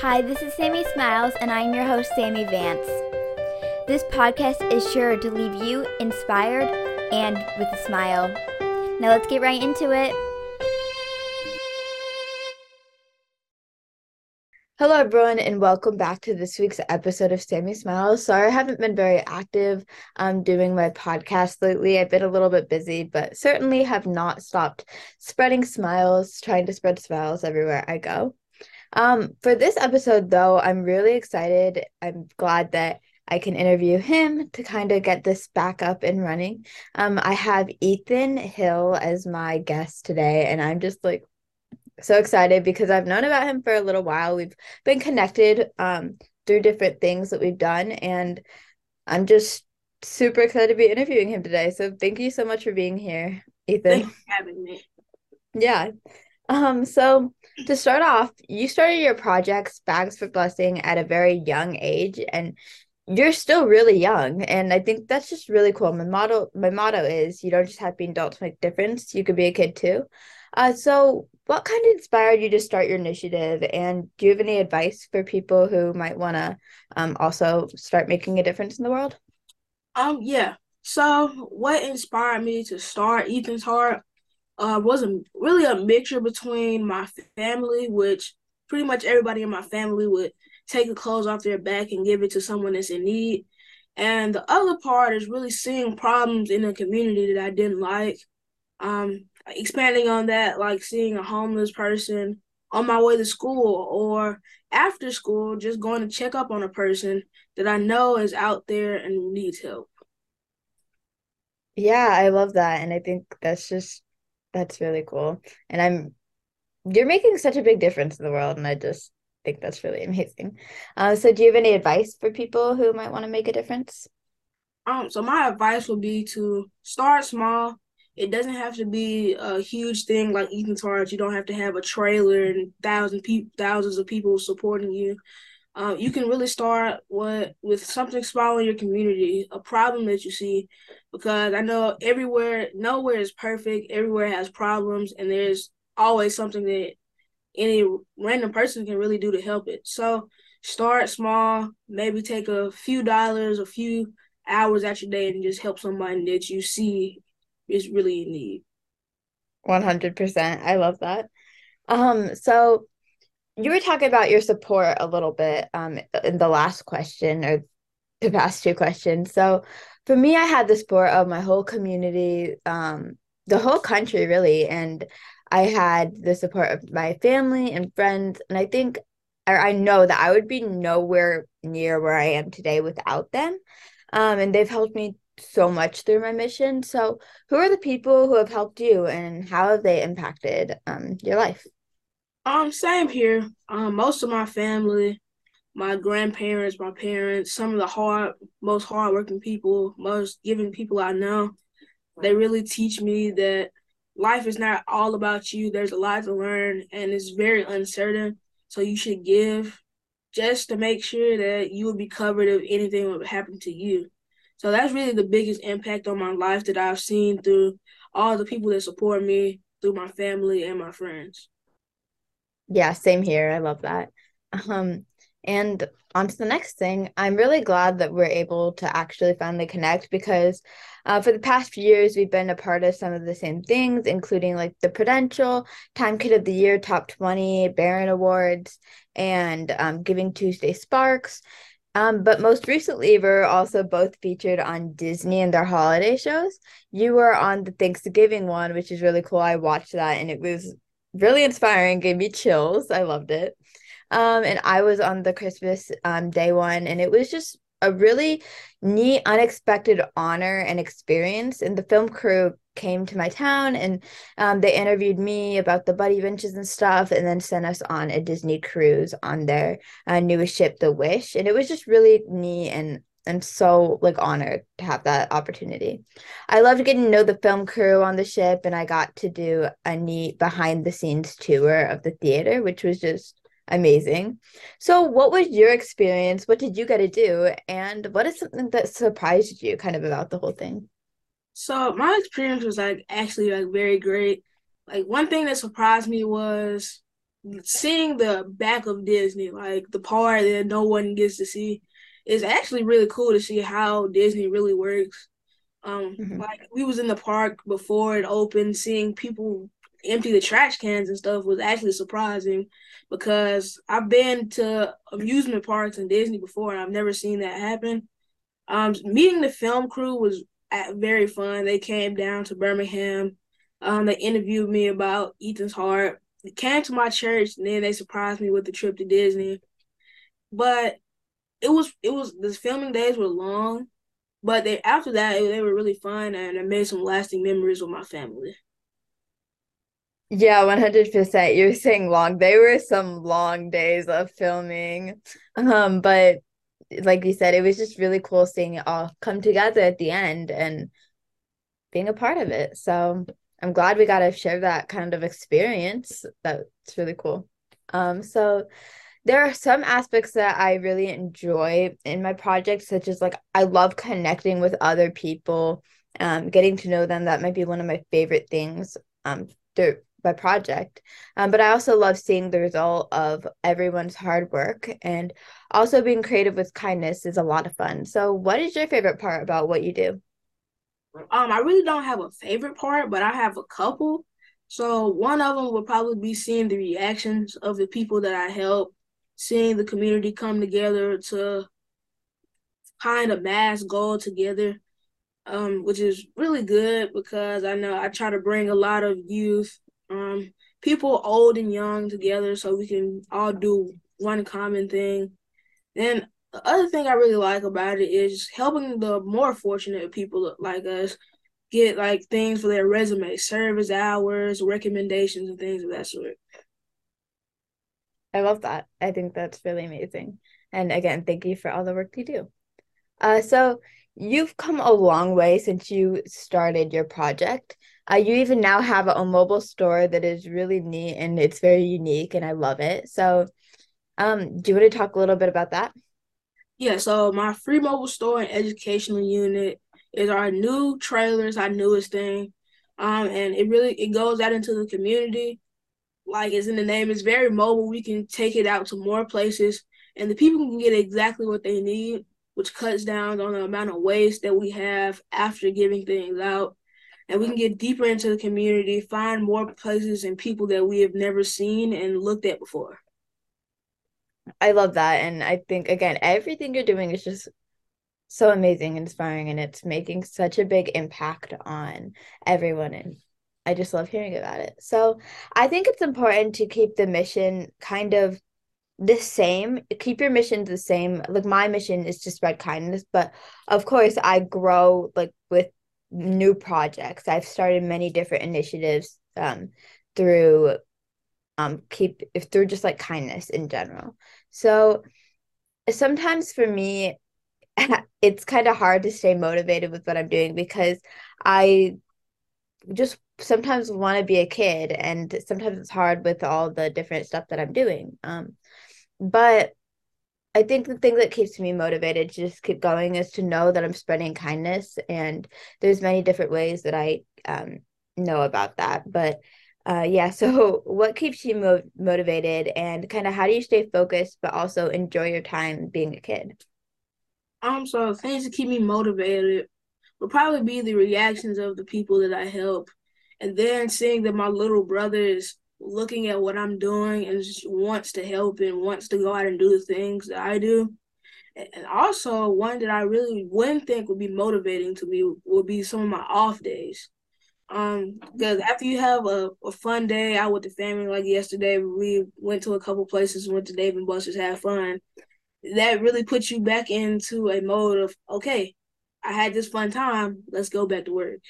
Hi, this is Sammy Smiles, and I'm your host, Sammy Vance. This podcast is sure to leave you inspired and with a smile. Now let's get right into it. Hello, everyone, and welcome back to this week's episode of Sammy Smiles. Sorry, I haven't been very active um, doing my podcast lately. I've been a little bit busy, but certainly have not stopped spreading smiles, trying to spread smiles everywhere I go. Um, for this episode, though, I'm really excited. I'm glad that I can interview him to kind of get this back up and running. Um, I have Ethan Hill as my guest today, and I'm just like so excited because I've known about him for a little while. We've been connected um, through different things that we've done, and I'm just super excited to be interviewing him today. So thank you so much for being here, Ethan. Thanks for having me. Yeah. Um, so to start off, you started your projects Bags for Blessing at a very young age and you're still really young and I think that's just really cool. My motto my motto is you don't just have to be an adult to make difference, you could be a kid too. Uh so what kind of inspired you to start your initiative and do you have any advice for people who might want to um also start making a difference in the world? Um yeah. So what inspired me to start Ethan's Heart uh, was a really a mixture between my family, which pretty much everybody in my family would take the clothes off their back and give it to someone that's in need. And the other part is really seeing problems in the community that I didn't like. Um, expanding on that, like seeing a homeless person on my way to school or after school, just going to check up on a person that I know is out there and needs help. Yeah, I love that. And I think that's just that's really cool. And I'm you're making such a big difference in the world and I just think that's really amazing. Uh, so do you have any advice for people who might want to make a difference? Um, so my advice would be to start small. It doesn't have to be a huge thing like Ethan's Heart. You don't have to have a trailer and thousand people, thousands of people supporting you. Um, you can really start what with something small in your community, a problem that you see, because I know everywhere, nowhere is perfect. Everywhere has problems, and there's always something that any random person can really do to help it. So start small, maybe take a few dollars, a few hours out your day, and just help somebody that you see is really in need. One hundred percent. I love that. Um, so you were talking about your support a little bit um in the last question or the past two questions. So for me, I had the support of my whole community, um, the whole country really, and I had the support of my family and friends. And I think I know that I would be nowhere near where I am today without them. Um, and they've helped me so much through my mission. So, who are the people who have helped you, and how have they impacted um, your life? Um, same here. Um, most of my family, my grandparents, my parents, some of the hard, most hardworking people, most giving people I know, they really teach me that life is not all about you. There's a lot to learn, and it's very uncertain. So you should give just to make sure that you will be covered if anything would happen to you. So that's really the biggest impact on my life that I've seen through all the people that support me, through my family and my friends. Yeah, same here. I love that. Um, and on to the next thing. I'm really glad that we're able to actually finally connect because uh, for the past few years, we've been a part of some of the same things, including like the Prudential, Time Kid of the Year, Top 20, Barron Awards, and um, Giving Tuesday Sparks. Um, but most recently, we're also both featured on Disney and their holiday shows. You were on the Thanksgiving one, which is really cool. I watched that and it was really inspiring, gave me chills. I loved it. Um, and I was on the Christmas um day one, and it was just a really neat, unexpected honor and experience. And the film crew came to my town and um, they interviewed me about the Buddy Benches and stuff, and then sent us on a Disney cruise on their uh, newest ship, The Wish. And it was just really neat and I'm so like honored to have that opportunity. I loved getting to know the film crew on the ship, and I got to do a neat behind the scenes tour of the theater, which was just amazing. So, what was your experience? What did you get to do? And what is something that surprised you kind of about the whole thing? So, my experience was like actually like very great. Like, one thing that surprised me was seeing the back of Disney, like the part that no one gets to see, is actually really cool to see how Disney really works. Um, mm-hmm. like we was in the park before it opened, seeing people empty the trash cans and stuff was actually surprising because I've been to amusement parks and Disney before and I've never seen that happen. Um, meeting the film crew was very fun. They came down to Birmingham. Um, they interviewed me about Ethan's Heart. They came to my church and then they surprised me with the trip to Disney. But it was it was the filming days were long, but they after that they were really fun and I made some lasting memories with my family. Yeah, 100%. You're saying long. They were some long days of filming. Um, but like you said, it was just really cool seeing it all come together at the end and being a part of it. So I'm glad we got to share that kind of experience. That's really cool. Um, so there are some aspects that I really enjoy in my project, such as like I love connecting with other people, um, getting to know them. That might be one of my favorite things. Um, through my project. Um, but I also love seeing the result of everyone's hard work and also being creative with kindness is a lot of fun. So, what is your favorite part about what you do? Um, I really don't have a favorite part, but I have a couple. So, one of them would probably be seeing the reactions of the people that I help, seeing the community come together to find a mass goal together. Um, which is really good because I know I try to bring a lot of youth um, people old and young together so we can all do one common thing. Then the other thing I really like about it is helping the more fortunate people like us get like things for their resume, service hours, recommendations, and things of that sort. I love that. I think that's really amazing. And again, thank you for all the work you do. Uh, so you've come a long way since you started your project. Uh, you even now have a, mobile store that is really neat and it's very unique and I love it. So, um, do you want to talk a little bit about that? Yeah, so my free mobile store and educational unit is our new trailers, our newest thing. Um, and it really it goes out into the community. Like it's in the name, it's very mobile. We can take it out to more places and the people can get exactly what they need, which cuts down on the amount of waste that we have after giving things out and we can get deeper into the community, find more places and people that we have never seen and looked at before. I love that. And I think, again, everything you're doing is just so amazing inspiring, and it's making such a big impact on everyone. And I just love hearing about it. So I think it's important to keep the mission kind of the same keep your mission the same like my mission is to spread kindness but of course i grow like with new projects. I've started many different initiatives um, through um keep if through just like kindness in general. So sometimes for me it's kind of hard to stay motivated with what I'm doing because I just sometimes want to be a kid and sometimes it's hard with all the different stuff that I'm doing. Um but I think the thing that keeps me motivated to just keep going is to know that I'm spreading kindness, and there's many different ways that I um, know about that. But uh, yeah, so what keeps you mo- motivated, and kind of how do you stay focused but also enjoy your time being a kid? Um, so things that keep me motivated would probably be the reactions of the people that I help, and then seeing that my little brother is looking at what I'm doing and wants to help and wants to go out and do the things that I do. And also, one that I really wouldn't think would be motivating to me would be some of my off days. Um, because after you have a, a fun day out with the family, like yesterday, we went to a couple places, went to Dave and Buster's, had fun. That really puts you back into a mode of, okay, I had this fun time, let's go back to work.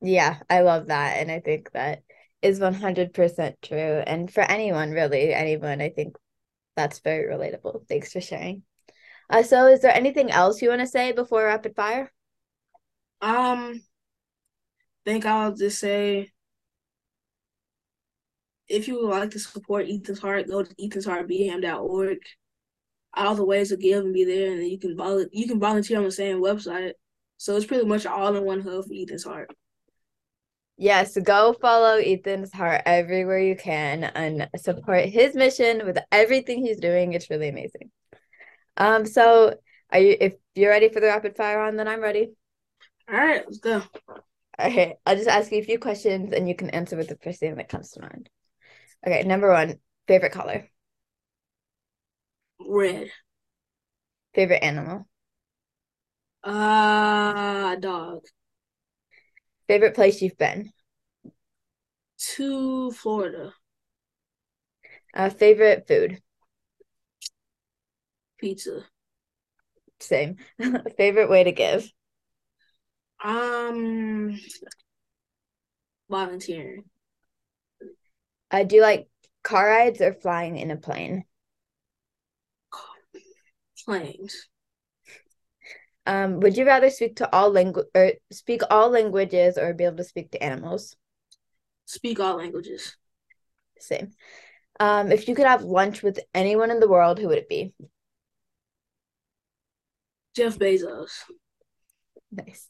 Yeah, I love that. And I think that is 100% true. And for anyone, really, anyone, I think that's very relatable. Thanks for sharing. Uh, so, is there anything else you want to say before rapid fire? Um, think I'll just say if you would like to support Ethan's Heart, go to ethansheartbham.org. All the ways to give and be there, and you can vol- you can volunteer on the same website. So it's pretty much all in one hub for Ethan's Heart. Yes, go follow Ethan's heart everywhere you can and support his mission with everything he's doing. It's really amazing. Um, so are you if you're ready for the rapid fire on, then I'm ready. All right, let's go. Okay, I'll just ask you a few questions and you can answer with the first thing that comes to mind. Okay, number one, favorite color, Red. favorite animal, Uh, dog. favorite place you've been, To Florida. uh, favorite food, Pizza. same, favorite way to give, Um, volunteering. uh, do you like car rides or flying in a plane? Planes. Um, would you rather speak to all language or speak all languages or be able to speak to animals? Speak all languages. Same. Um, if you could have lunch with anyone in the world, who would it be? Jeff Bezos. Nice.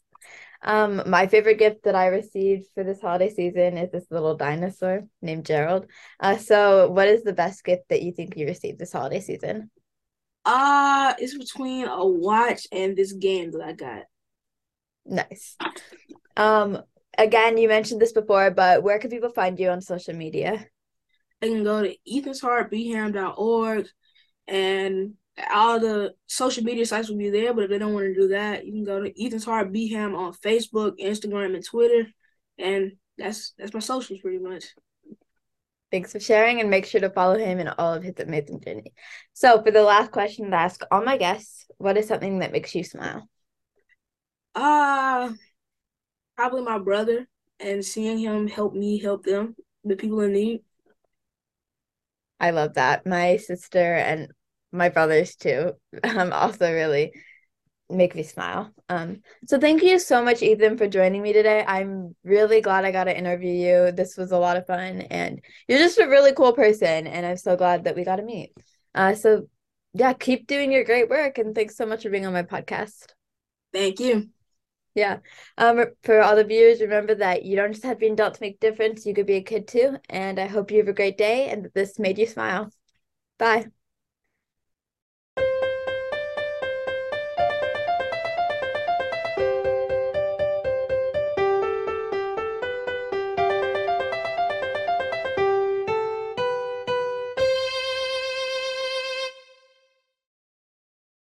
Um, my favorite gift that I received for this holiday season is this little dinosaur named Gerald. Uh, so what is the best gift that you think you received this holiday season? Uh, it's between a watch and this game that I got. Nice. Um, again, you mentioned this before, but where can people find you on social media? They can go to ethansheartbham.org and all the social media sites will be there. But if they don't want to do that, you can go to Ethan's Heart Bham on Facebook, Instagram, and Twitter. And that's that's my socials pretty much. Thanks for sharing and make sure to follow him in all of his amazing journey. So, for the last question to ask all my guests, what is something that makes you smile? Uh probably my brother and seeing him help me help them, the people in need. I love that. My sister and my brothers too um also really make me smile. Um so thank you so much Ethan for joining me today. I'm really glad I got to interview you. This was a lot of fun and you're just a really cool person and I'm so glad that we got to meet. Uh so yeah, keep doing your great work and thanks so much for being on my podcast. Thank you. Yeah. Um, for all the viewers, remember that you don't just have to be an adult to make a difference. You could be a kid too. And I hope you have a great day and that this made you smile. Bye.